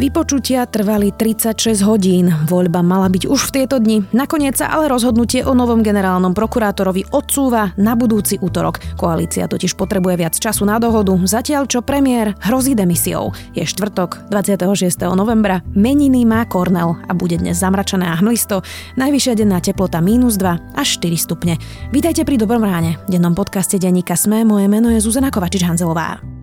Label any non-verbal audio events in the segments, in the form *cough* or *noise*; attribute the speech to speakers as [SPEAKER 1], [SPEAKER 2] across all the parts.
[SPEAKER 1] Vypočutia trvali 36 hodín. Voľba mala byť už v tieto dni. Nakoniec sa ale rozhodnutie o novom generálnom prokurátorovi odsúva na budúci útorok. Koalícia totiž potrebuje viac času na dohodu, zatiaľ čo premiér hrozí demisiou. Je štvrtok, 26. novembra, meniny má Kornel a bude dnes zamračené a hmlisto. Najvyššia denná teplota mínus 2 až 4 stupne. Vítajte pri Dobrom ráne. V dennom podcaste denníka Sme moje meno je Zuzana Kovačič-Hanzelová.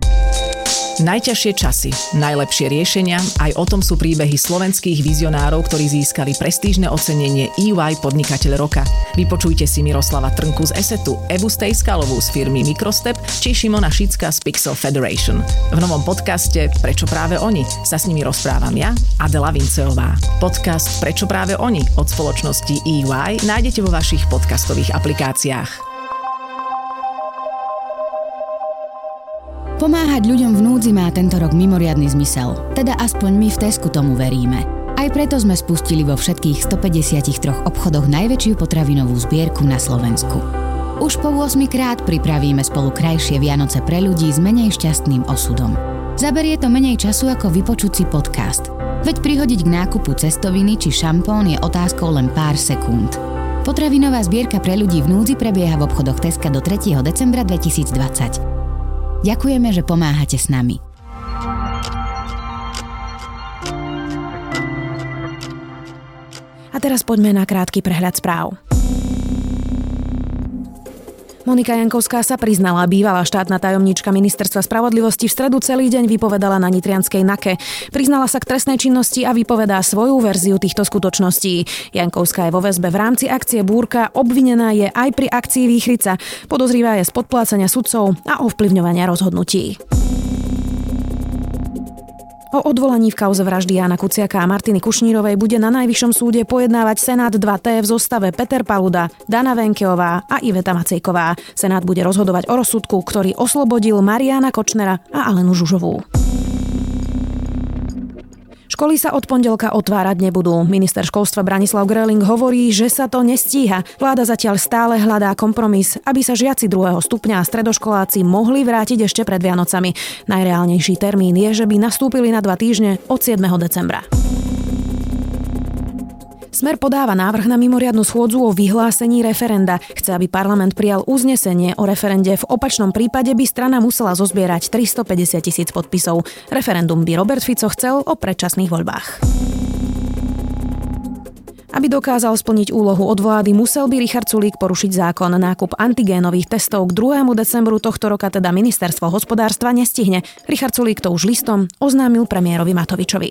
[SPEAKER 2] Najťažšie časy, najlepšie riešenia, aj o tom sú príbehy slovenských vizionárov, ktorí získali prestížne ocenenie EY Podnikateľ roka. Vypočujte si Miroslava Trnku z Esetu, Evu Stejskalovú z firmy Microstep či Šimona Šicka z Pixel Federation. V novom podcaste Prečo práve oni sa s nimi rozprávam ja, Adela Vinceová. Podcast Prečo práve oni od spoločnosti EY nájdete vo vašich podcastových aplikáciách.
[SPEAKER 3] Pomáhať ľuďom v núdzi má tento rok mimoriadny zmysel, teda aspoň my v Tesku tomu veríme. Aj preto sme spustili vo všetkých 153 obchodoch najväčšiu potravinovú zbierku na Slovensku. Už po 8 krát pripravíme spolu krajšie Vianoce pre ľudí s menej šťastným osudom. Zaberie to menej času ako vypočuť si podcast. Veď prihodiť k nákupu cestoviny či šampón je otázkou len pár sekúnd. Potravinová zbierka pre ľudí v núdzi prebieha v obchodoch Teska do 3. decembra 2020. Ďakujeme, že pomáhate s nami.
[SPEAKER 1] A teraz poďme na krátky prehľad správ. Monika Jankovská sa priznala, bývalá štátna tajomníčka ministerstva spravodlivosti v stredu celý deň vypovedala na Nitrianskej NAKE. Priznala sa k trestnej činnosti a vypovedá svoju verziu týchto skutočností. Jankovská je vo väzbe v rámci akcie Búrka, obvinená je aj pri akcii Výchrica. Podozrivá je z podplácania sudcov a ovplyvňovania rozhodnutí. O odvolaní v kauze vraždy Jana Kuciaka a Martiny Kušnírovej bude na Najvyššom súde pojednávať Senát 2T v zostave Peter Paluda, Dana Venkeová a Iveta Macejková. Senát bude rozhodovať o rozsudku, ktorý oslobodil Mariana Kočnera a Alenu Žužovú. Školy sa od pondelka otvárať nebudú. Minister školstva Branislav Greling hovorí, že sa to nestíha. Vláda zatiaľ stále hľadá kompromis, aby sa žiaci druhého stupňa a stredoškoláci mohli vrátiť ešte pred Vianocami. Najreálnejší termín je, že by nastúpili na dva týždne od 7. decembra. Smer podáva návrh na mimoriadnu schôdzu o vyhlásení referenda. Chce, aby parlament prijal uznesenie o referende. V opačnom prípade by strana musela zozbierať 350 tisíc podpisov. Referendum by Robert Fico chcel o predčasných voľbách. Aby dokázal splniť úlohu od vlády, musel by Richard Sulík porušiť zákon. Nákup antigénových testov k 2. decembru tohto roka teda ministerstvo hospodárstva nestihne. Richard Sulík to už listom oznámil premiérovi Matovičovi.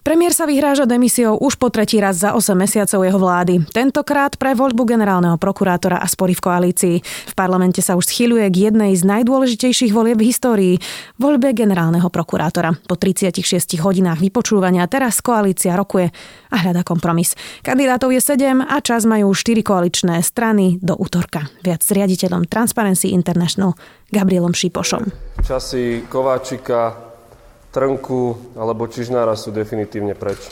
[SPEAKER 1] Premiér sa vyhráža demisiou už po tretí raz za 8 mesiacov jeho vlády. Tentokrát pre voľbu generálneho prokurátora a spory v koalícii. V parlamente sa už schyluje k jednej z najdôležitejších volieb v histórii. Voľbe generálneho prokurátora. Po 36 hodinách vypočúvania teraz koalícia rokuje a hľada kompromis. Kandidátov je 7 a čas majú 4 koaličné strany do útorka. Viac s riaditeľom Transparency International Gabrielom Šipošom.
[SPEAKER 4] Časy Kováčika Trnku alebo Čižnára sú definitívne preč.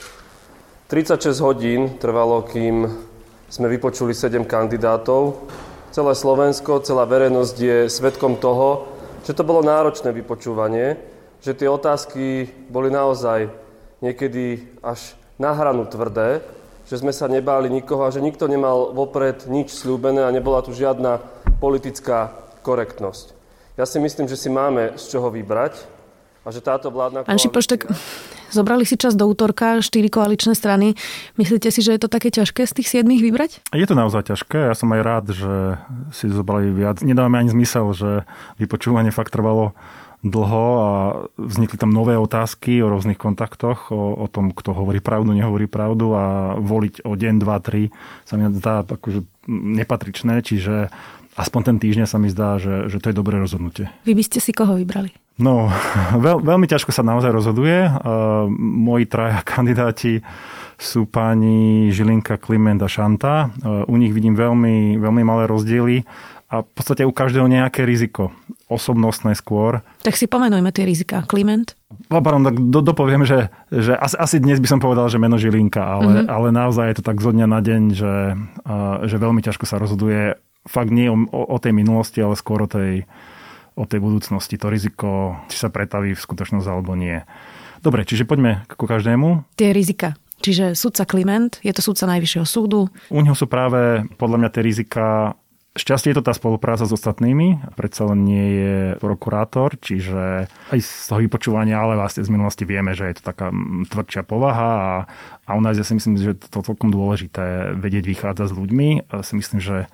[SPEAKER 4] 36 hodín trvalo, kým sme vypočuli 7 kandidátov. Celé Slovensko, celá verejnosť je svetkom toho, že to bolo náročné vypočúvanie, že tie otázky boli naozaj niekedy až na hranu tvrdé, že sme sa nebáli nikoho a že nikto nemal vopred nič slúbené a nebola tu žiadna politická korektnosť. Ja si myslím, že si máme z čoho vybrať a že táto vládna
[SPEAKER 1] Pán Šipoš, tak zobrali si čas do útorka, štyri koaličné strany. Myslíte si, že je to také ťažké z tých siedmých vybrať?
[SPEAKER 5] Je to naozaj ťažké. Ja som aj rád, že si zobrali viac. Nedáme ani zmysel, že vypočúvanie fakt trvalo dlho a vznikli tam nové otázky o rôznych kontaktoch, o, o tom, kto hovorí pravdu, nehovorí pravdu a voliť o deň, dva, tri sa mi zdá akože nepatričné, čiže aspoň ten týždeň sa mi zdá, že, že to je dobré rozhodnutie.
[SPEAKER 1] Vy by ste si koho vybrali?
[SPEAKER 5] No, *laughs* veľ, veľmi ťažko sa naozaj rozhoduje. Uh, moji traja *laughs* kandidáti sú pani Žilinka, Kliment a Šanta. Uh, u nich vidím veľmi, veľmi malé rozdiely a v podstate u každého nejaké riziko. osobnostné skôr.
[SPEAKER 1] Tak si pomenujme tie rizika. Kliment?
[SPEAKER 5] No, pardon, tak do, dopoviem, že, že asi, asi dnes by som povedal, že meno Žilinka, ale, mm-hmm. ale naozaj je to tak zo dňa na deň, že, uh, že veľmi ťažko sa rozhoduje fakt nie o, o, o tej minulosti, ale skôr o tej, o tej budúcnosti. To riziko, či sa pretaví v skutočnosť alebo nie. Dobre, čiže poďme ku každému.
[SPEAKER 1] Tie rizika. Čiže sudca Kliment, je to sudca Najvyššieho súdu.
[SPEAKER 5] U neho sú práve podľa mňa tie rizika Šťastie je to tá spolupráca s ostatnými, predsa len nie je prokurátor, čiže aj z toho vypočúvania, ale vlastne z minulosti vieme, že je to taká mm, tvrdšia povaha a, a u nás ja si myslím, že to celkom dôležité vedieť vychádzať s ľuďmi. Ja si myslím, že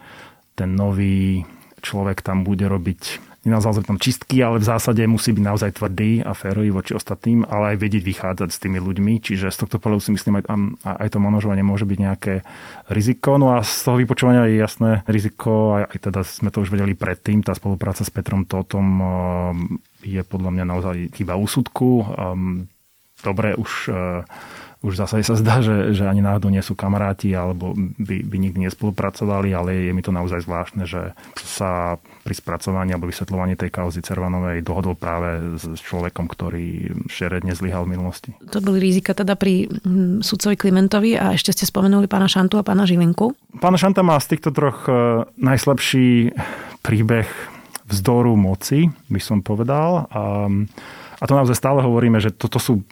[SPEAKER 5] ten nový človek tam bude robiť nenazval tam čistky, ale v zásade musí byť naozaj tvrdý a férový voči ostatným, ale aj vedieť vychádzať s tými ľuďmi. Čiže z tohto pohľadu si myslím, aj, aj to manažovanie môže byť nejaké riziko. No a z toho vypočúvania je jasné riziko, aj, aj teda sme to už vedeli predtým, tá spolupráca s Petrom Totom um, je podľa mňa naozaj chyba úsudku. Um, dobre, už už zase sa zdá, že, že ani náhodou nie sú kamaráti alebo by, by nikdy nespolupracovali, ale je mi to naozaj zvláštne, že sa pri spracovaní alebo vysvetľovaní tej kauzy Cervanovej dohodol práve s človekom, ktorý šeredne zlyhal v minulosti.
[SPEAKER 1] To boli rizika teda pri hm, sudcovi Klimentovi a ešte ste spomenuli pána Šantu a pána Žilinku.
[SPEAKER 5] Pána Šanta má z týchto troch e, najslabší príbeh vzdoru moci, by som povedal. A, a to naozaj stále hovoríme, že toto sú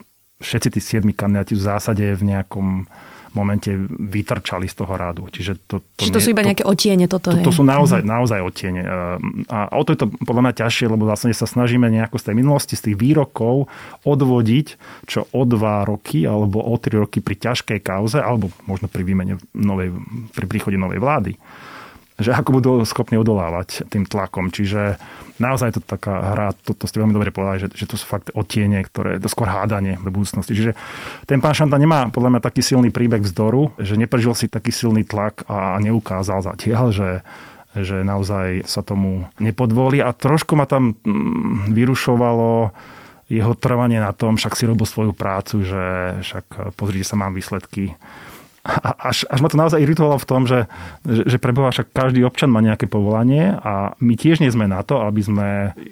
[SPEAKER 5] všetci tí siedmi kandidáti v zásade v nejakom momente vytrčali z toho rádu. Čiže to,
[SPEAKER 1] to, Čiže to nie, sú iba nejaké otiene toto.
[SPEAKER 5] To, to sú naozaj, mhm. naozaj otiene. A o to je to podľa mňa ťažšie, lebo vlastne sa snažíme nejako z tej minulosti, z tých výrokov odvodiť, čo o dva roky alebo o tri roky pri ťažkej kauze, alebo možno pri výmene novej, pri príchode novej vlády že ako budú schopní odolávať tým tlakom. Čiže naozaj to taká hra, to, to ste veľmi dobre povedali, že, že to sú fakt otiene, ktoré to skôr hádanie do budúcnosti. Čiže ten pán Šanta nemá podľa mňa taký silný príbeh vzdoru, že neprežil si taký silný tlak a neukázal zatiaľ, že že naozaj sa tomu nepodvolí a trošku ma tam mm, vyrušovalo jeho trvanie na tom, však si robil svoju prácu, že však pozrite sa, mám výsledky až, až ma to naozaj iritovalo v tom, že, že, že preboha však každý občan má nejaké povolanie a my tiež nie sme na to, aby sme,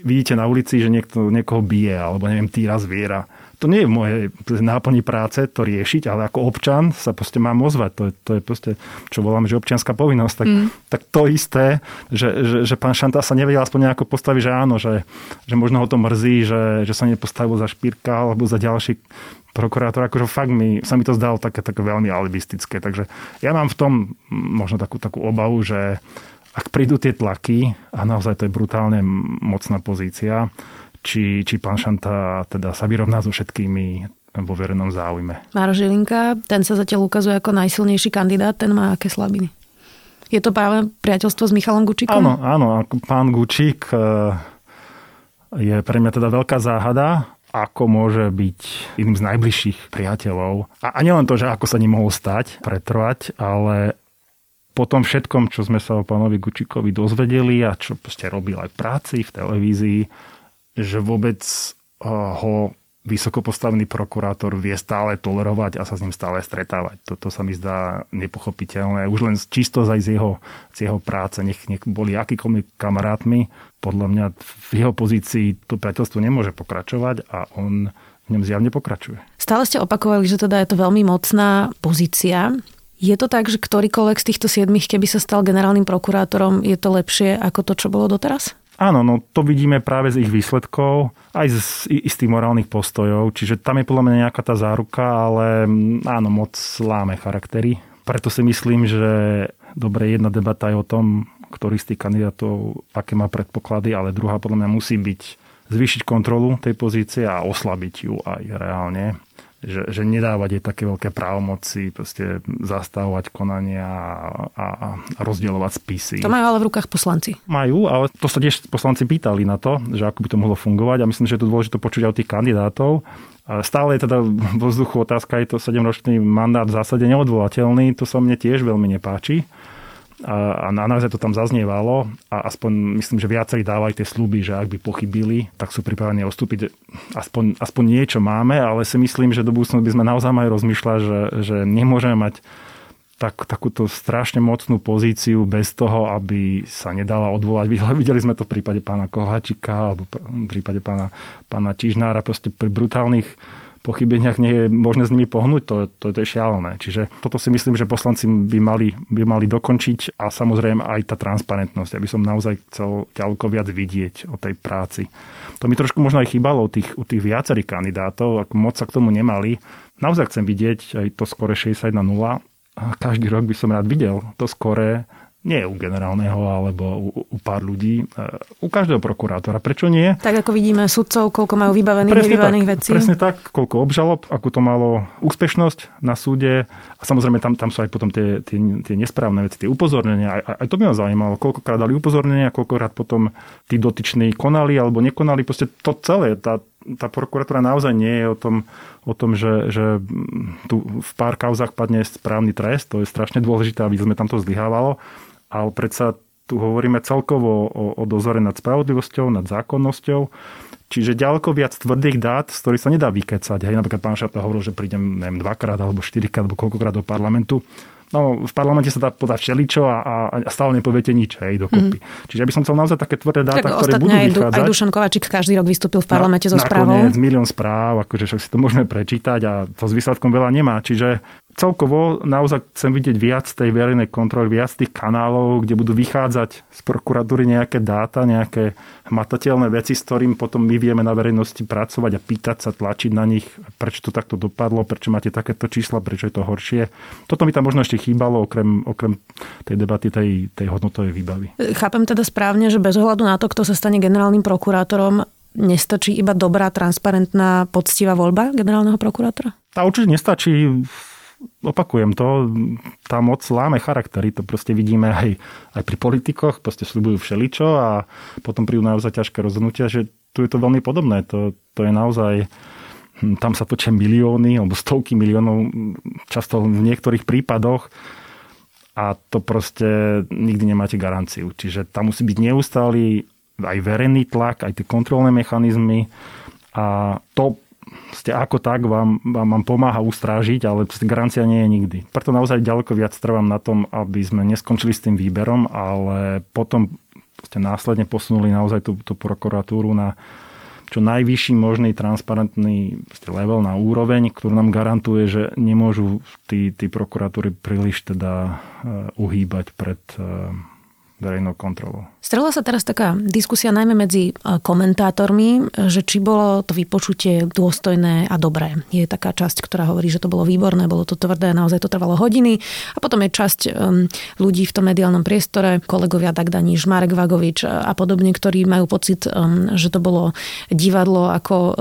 [SPEAKER 5] vidíte na ulici, že niekto niekoho bije alebo neviem, týra zviera. To nie je v mojej náplni práce to riešiť, ale ako občan sa proste mám ozvať. To je, to je proste, čo voláme, že občianská povinnosť. Tak, mm. tak to isté, že, že, že pán Šanta sa nevedel aspoň nejako postaviť, že áno, že, že možno ho to mrzí, že, že sa nepostavil za špírka alebo za ďalší prokurátor, akože fakt mi, sa mi to zdalo také, také veľmi alibistické. Takže ja mám v tom možno takú, takú obavu, že ak prídu tie tlaky, a naozaj to je brutálne mocná pozícia, či, či pán Šanta teda sa vyrovná so všetkými vo verejnom záujme.
[SPEAKER 1] Máro Žilinka, ten sa zatiaľ ukazuje ako najsilnejší kandidát, ten má aké slabiny? Je to práve priateľstvo s Michalom Gučíkom?
[SPEAKER 5] Áno, áno. Pán Gučík eh, je pre mňa teda veľká záhada ako môže byť jedným z najbližších priateľov. A, a nielen to, že ako sa ním mohol stať, pretrvať, ale po tom všetkom, čo sme sa o pánovi Gučíkovi dozvedeli a čo proste robil aj v práci, v televízii, že vôbec ho vysoko postavený prokurátor vie stále tolerovať a sa s ním stále stretávať. Toto sa mi zdá nepochopiteľné. Už len čisto aj z jeho, z jeho práce, nech, nech boli akýkoľvek kamarátmi, podľa mňa v jeho pozícii to priateľstvo nemôže pokračovať a on v ňom zjavne pokračuje.
[SPEAKER 1] Stále ste opakovali, že teda je to veľmi mocná pozícia. Je to tak, že ktorýkoľvek z týchto siedmých, keby sa stal generálnym prokurátorom, je to lepšie ako to, čo bolo doteraz?
[SPEAKER 5] Áno, no to vidíme práve z ich výsledkov, aj z istých morálnych postojov, čiže tam je podľa mňa nejaká tá záruka, ale mm, áno, moc láme charaktery. Preto si myslím, že dobre, jedna debata je o tom, ktorý z tých kandidátov, aké má predpoklady, ale druhá podľa mňa musí byť zvýšiť kontrolu tej pozície a oslabiť ju aj reálne že, že nedávať jej také veľké právomoci, proste zastavovať konania a, a, rozdielovať spisy.
[SPEAKER 1] To majú ale v rukách poslanci.
[SPEAKER 5] Majú, ale to sa tiež poslanci pýtali na to, že ako by to mohlo fungovať a myslím, že je to dôležité počuť aj od tých kandidátov. Stále je teda vo vzduchu otázka, je to 7-ročný mandát v zásade neodvolateľný, to sa mne tiež veľmi nepáči a, a naozaj to tam zaznievalo a aspoň myslím, že viacerí dávali tie sluby, že ak by pochybili, tak sú pripravení ostúpiť. Aspoň, aspoň niečo máme, ale si myslím, že do budúcnosti by sme naozaj mali rozmýšľať, že, že nemôžeme mať tak, takúto strašne mocnú pozíciu bez toho, aby sa nedala odvolať. *laughs* Videli sme to v prípade pána Kohačika alebo v prípade pána, pána Čižnára. Proste pri brutálnych pochybeniach nie je možné s nimi pohnúť, to, to, to je šialené. Čiže toto si myslím, že poslanci by mali, by mali dokončiť a samozrejme aj tá transparentnosť, aby som naozaj chcel ďaleko viac vidieť o tej práci. To mi trošku možno aj chýbalo u tých, u tých viacerých kandidátov, ako moc sa k tomu nemali. Naozaj chcem vidieť aj to skore 60 na 0 a každý rok by som rád videl to skore nie u generálneho alebo u, u pár ľudí, e, u každého prokurátora. Prečo nie?
[SPEAKER 1] Tak ako vidíme sudcov, koľko majú vybavených, presne nevybavených
[SPEAKER 5] tak,
[SPEAKER 1] vecí.
[SPEAKER 5] Presne tak, koľko obžalob, akú to malo úspešnosť na súde a samozrejme tam, tam sú aj potom tie, tie, tie nesprávne veci, tie upozornenia. Aj, aj to by ma zaujímalo, koľkokrát dali upozornenia, koľkokrát potom tí dotyční konali alebo nekonali. Proste to celé, tá, tá prokuratúra naozaj nie je o tom, o tom že, že tu v pár kauzach padne správny trest. To je strašne dôležité, aby sme tam to zlyhávalo ale predsa tu hovoríme celkovo o, o dozore nad spravodlivosťou, nad zákonnosťou. Čiže ďaleko viac tvrdých dát, z ktorých sa nedá vykecať. Hej, napríklad pán Šarta hovoril, že prídem neviem, dvakrát alebo štyrikrát alebo koľkokrát do parlamentu. No, v parlamente sa dá podať všeličo a, a stále nepoviete nič, hej, dokopy. Mm. Čiže ja by som chcel naozaj také tvrdé dáta, tak ktoré budú aj, vychádzať.
[SPEAKER 1] Aj Dušan Kovačík každý rok vystúpil v parlamente na, so správou.
[SPEAKER 5] Nakoniec milión správ, akože však si to môžeme prečítať a to s výsledkom veľa nemá. Čiže celkovo naozaj chcem vidieť viac tej verejnej kontroly, viac tých kanálov, kde budú vychádzať z prokuratúry nejaké dáta, nejaké hmatateľné veci, s ktorým potom my vieme na verejnosti pracovať a pýtať sa, tlačiť na nich, prečo to takto dopadlo, prečo máte takéto čísla, prečo je to horšie. Toto mi tam možno ešte chýbalo, okrem, okrem tej debaty, tej, tej hodnotovej výbavy.
[SPEAKER 1] Chápem teda správne, že bez ohľadu na to, kto sa stane generálnym prokurátorom, nestačí iba dobrá, transparentná, poctivá voľba generálneho prokurátora?
[SPEAKER 5] Tá určite nestačí opakujem to, tá moc láme charaktery, to proste vidíme aj, aj pri politikoch, proste sľubujú všeličo a potom prídu naozaj ťažké rozhodnutia, že tu je to veľmi podobné. To, to je naozaj, hm, tam sa točia milióny alebo stovky miliónov, často v niektorých prípadoch a to proste nikdy nemáte garanciu. Čiže tam musí byť neustály aj verejný tlak, aj tie kontrolné mechanizmy a to ste ako tak vám, vám, vám pomáha ustrážiť, ale garancia nie je nikdy. Preto naozaj ďaleko viac trvám na tom, aby sme neskončili s tým výberom, ale potom ste následne posunuli naozaj tú, tú prokuratúru na čo najvyšší možný transparentný level na úroveň, ktorú nám garantuje, že nemôžu tí, tí prokuratúry príliš teda uh, uhýbať pred uh, verejnou kontrolou.
[SPEAKER 1] Strela sa teraz taká diskusia najmä medzi e, komentátormi, že či bolo to vypočutie dôstojné a dobré. Je taká časť, ktorá hovorí, že to bolo výborné, bolo to tvrdé, naozaj to trvalo hodiny. A potom je časť um, ľudí v tom mediálnom priestore, kolegovia Dagdaníš, Marek Vagovič a podobne, ktorí majú pocit, že to bolo divadlo ako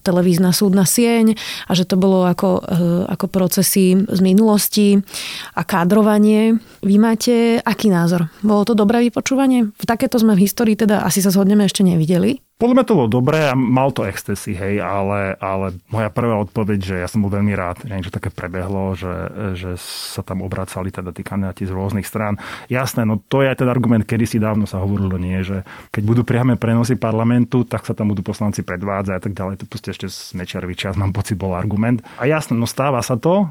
[SPEAKER 1] televízna súdna sieň a že to bolo ako, ako procesy z minulosti a kádrovanie. Vy máte aký názor? Bolo to dobré vypočúvanie? V takéto sme v histórii teda asi sa zhodneme ešte nevideli.
[SPEAKER 5] Podľa mňa to bolo dobré a mal to excesy, hej, ale, ale moja prvá odpoveď, že ja som bol veľmi rád, že také prebehlo, že, že sa tam obracali teda tí kandidáti z rôznych strán. Jasné, no to je aj ten argument, kedy si dávno sa hovorilo, nie, že keď budú priame prenosy parlamentu, tak sa tam budú poslanci predvádzať a tak ďalej. To proste ešte z Mečiarový čas, mám pocit, bol argument. A jasné, no stáva sa to,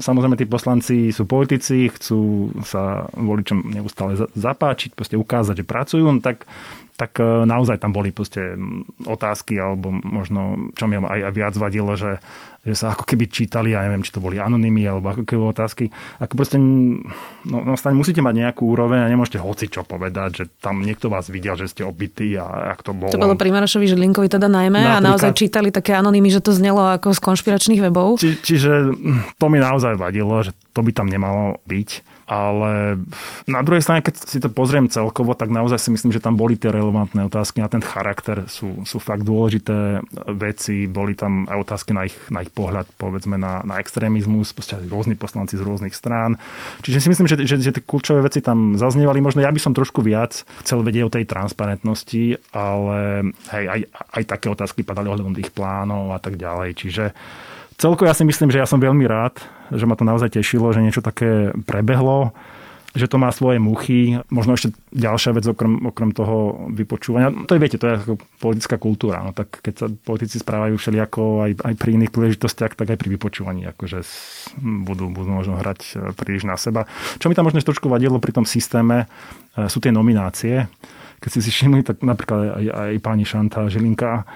[SPEAKER 5] Samozrejme, tí poslanci sú politici, chcú sa voličom neustále zapáčiť, proste ukázať, že pracujú, no tak tak e, naozaj tam boli proste otázky, alebo možno, čo mi aj viac vadilo, že, že sa ako keby čítali, ja neviem, či to boli anonymy, alebo ako keby otázky. Ako proste, no, no musíte mať nejakú úroveň a nemôžete hoci čo povedať, že tam niekto vás videl, že ste obytí a ak to bolo.
[SPEAKER 1] To bolo pri Marošovi Židlinkovi teda najmä Napríklad, a naozaj čítali také anonymy, že to znelo ako z konšpiračných webov.
[SPEAKER 5] Či, čiže to mi naozaj vadilo, že to by tam nemalo byť ale na druhej strane, keď si to pozriem celkovo, tak naozaj si myslím, že tam boli tie relevantné otázky na ten charakter, sú, sú fakt dôležité veci, boli tam aj otázky na ich, na ich pohľad, povedzme na, na extrémizmus, rôzni poslanci z rôznych strán. Čiže si myslím, že, že, že tie kľúčové veci tam zaznievali. Možno ja by som trošku viac chcel vedieť o tej transparentnosti, ale hej, aj, aj také otázky padali ohľadom tých plánov a tak ďalej. Čiže celko ja si myslím, že ja som veľmi rád, že ma to naozaj tešilo, že niečo také prebehlo. že to má svoje muchy. Možno ešte ďalšia vec okrem, okrem toho vypočúvania. To je, viete, to je ako politická kultúra. No, tak keď sa politici správajú všelijako aj, aj pri iných príležitostiach, tak aj pri vypočúvaní. Akože budú, budú možno hrať e, príliš na seba. Čo mi tam možno trošku vadilo pri tom systéme, e, sú tie nominácie. Keď si si všimli, tak napríklad aj, aj pani Šanta Žilinka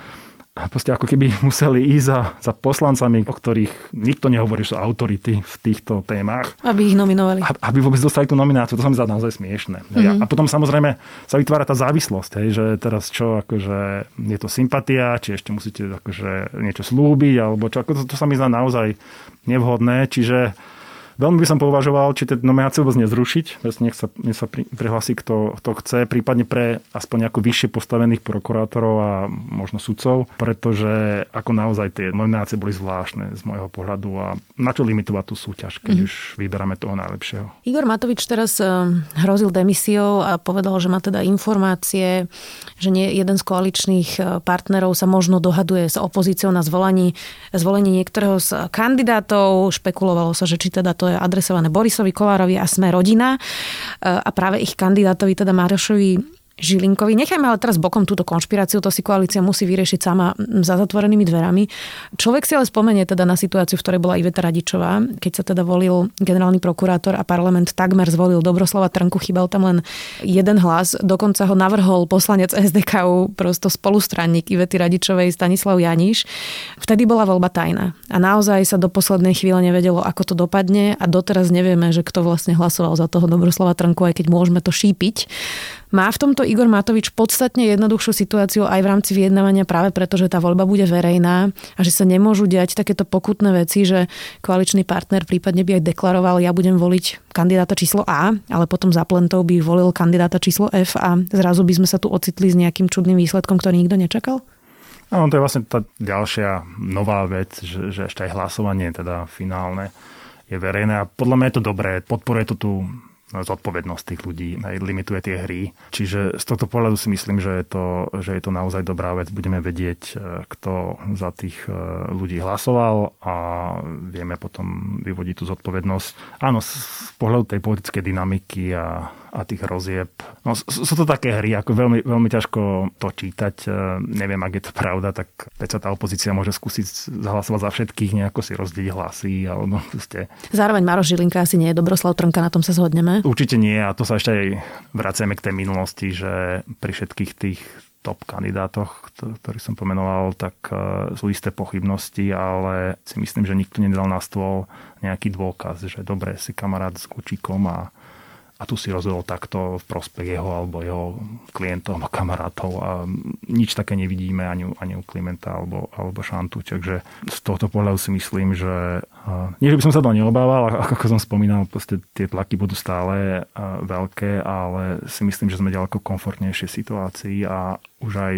[SPEAKER 5] proste ako keby *laughs* museli ísť za, za poslancami, o ktorých nikto nehovorí, že sú autority v týchto témach.
[SPEAKER 1] Aby ich nominovali.
[SPEAKER 5] Aby vôbec dostali tú nomináciu. To sa mi zdá naozaj smiešne. Mm-hmm. A potom samozrejme sa vytvára tá závislosť, hej, že teraz čo, akože je to sympatia, či ešte musíte akože niečo slúbiť, alebo čo, ako to, to sa mi zdá naozaj nevhodné. Čiže Veľmi by som považoval, či tie nominácie vôbec nezrušiť. Nech sa, nech sa prihlási, kto, kto chce, prípadne pre aspoň nejako vyššie postavených prokurátorov a možno sudcov, pretože ako naozaj tie nominácie boli zvláštne z môjho pohľadu a na čo limitovať tú súťaž, keď mm. už vyberáme toho najlepšieho.
[SPEAKER 1] Igor Matovič teraz eh, hrozil demisiou a povedal, že má teda informácie, že nie jeden z koaličných eh, partnerov sa možno dohaduje s opozíciou na zvolení, zvolení niektorého z kandidátov. Špekulovalo sa, že či teda to to je adresované Borisovi Kolárovi a Sme rodina. E, a práve ich kandidátovi, teda Marošovi Žilinkovi. Nechajme ale teraz bokom túto konšpiráciu, to si koalícia musí vyriešiť sama za zatvorenými dverami. Človek si ale spomenie teda na situáciu, v ktorej bola Iveta Radičová, keď sa teda volil generálny prokurátor a parlament takmer zvolil Dobroslava Trnku, chýbal tam len jeden hlas, dokonca ho navrhol poslanec SDK, prosto spolustranník Ivety Radičovej Stanislav Janíš. Vtedy bola voľba tajná a naozaj sa do poslednej chvíle nevedelo, ako to dopadne a doteraz nevieme, že kto vlastne hlasoval za toho Dobroslava Trnku, aj keď môžeme to šípiť. Má v tomto Igor Matovič podstatne jednoduchšiu situáciu aj v rámci vyjednávania práve preto, že tá voľba bude verejná a že sa nemôžu diať takéto pokutné veci, že koaličný partner prípadne by aj deklaroval, ja budem voliť kandidáta číslo A, ale potom za plentou by volil kandidáta číslo F a zrazu by sme sa tu ocitli s nejakým čudným výsledkom, ktorý nikto nečakal?
[SPEAKER 5] Áno, to je vlastne tá ďalšia nová vec, že, že ešte aj hlasovanie teda finálne je verejné a podľa mňa je to dobré, podporuje to tú zodpovednosť tých ľudí, aj limituje tie hry. Čiže z tohto pohľadu si myslím, že je to, že je to naozaj dobrá vec. Budeme vedieť, e, kto za tých e, ľudí hlasoval a vieme potom vyvodiť tú zodpovednosť. Áno, z pohľadu tej politickej dynamiky a a tých rozieb. No, sú to také hry, ako veľmi, veľmi ťažko to čítať. E, neviem, ak je to pravda, tak keď sa tá opozícia môže skúsiť zahlasovať za všetkých, nejako si rozdeliť hlasy. Alebo ste...
[SPEAKER 1] Zároveň Maroš Žilinka asi nie je Dobroslav Trnka, na tom sa zhodneme.
[SPEAKER 5] Určite nie a to sa ešte aj vraceme k tej minulosti, že pri všetkých tých top kandidátoch, ktorý som pomenoval, tak e, sú isté pochybnosti, ale si myslím, že nikto nedal na stôl nejaký dôkaz, že dobre, si kamarát s Kučíkom a a tu si rozhodol takto v prospech jeho alebo jeho klientov a kamarátov a nič také nevidíme ani, ani u Klimenta alebo, alebo Šantu. Takže z tohto pohľadu si myslím, že nie, že by som sa to neobával, ako som spomínal, proste tie tlaky budú stále veľké, ale si myslím, že sme ďaleko komfortnejšej situácii a už aj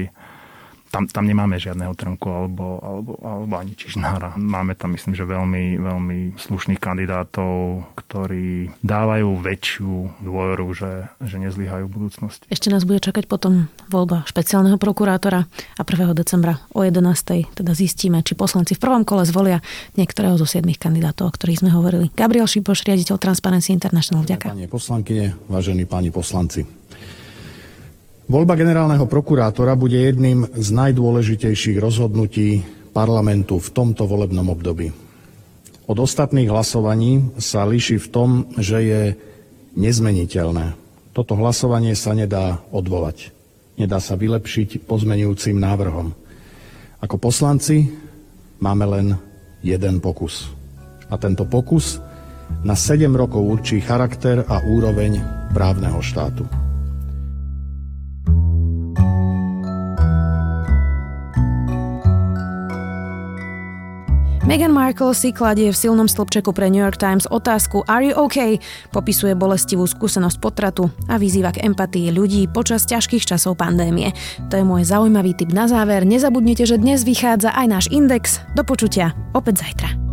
[SPEAKER 5] tam, tam nemáme žiadneho trnku alebo, alebo, alebo ani čižnára. Máme tam, myslím, že veľmi, veľmi slušných kandidátov, ktorí dávajú väčšiu dôveru, že, že nezlyhajú v budúcnosti.
[SPEAKER 1] Ešte nás bude čakať potom voľba špeciálneho prokurátora a 1. decembra o 11. teda zistíme, či poslanci v prvom kole zvolia niektorého zo siedmých kandidátov, o ktorých sme hovorili. Gabriel Šipoš, riaditeľ Transparency International, vďaka.
[SPEAKER 6] Pani poslankyne, vážení páni poslanci. Voľba generálneho prokurátora bude jedným z najdôležitejších rozhodnutí parlamentu v tomto volebnom období. Od ostatných hlasovaní sa líši v tom, že je nezmeniteľné. Toto hlasovanie sa nedá odvolať. Nedá sa vylepšiť pozmenujúcim návrhom. Ako poslanci máme len jeden pokus. A tento pokus na 7 rokov určí charakter a úroveň právneho štátu.
[SPEAKER 1] Meghan Markle si kladie v silnom stĺpčeku pre New York Times otázku Are you okay? Popisuje bolestivú skúsenosť potratu a vyzýva k empatii ľudí počas ťažkých časov pandémie. To je môj zaujímavý tip na záver. Nezabudnite, že dnes vychádza aj náš index. Do počutia opäť zajtra.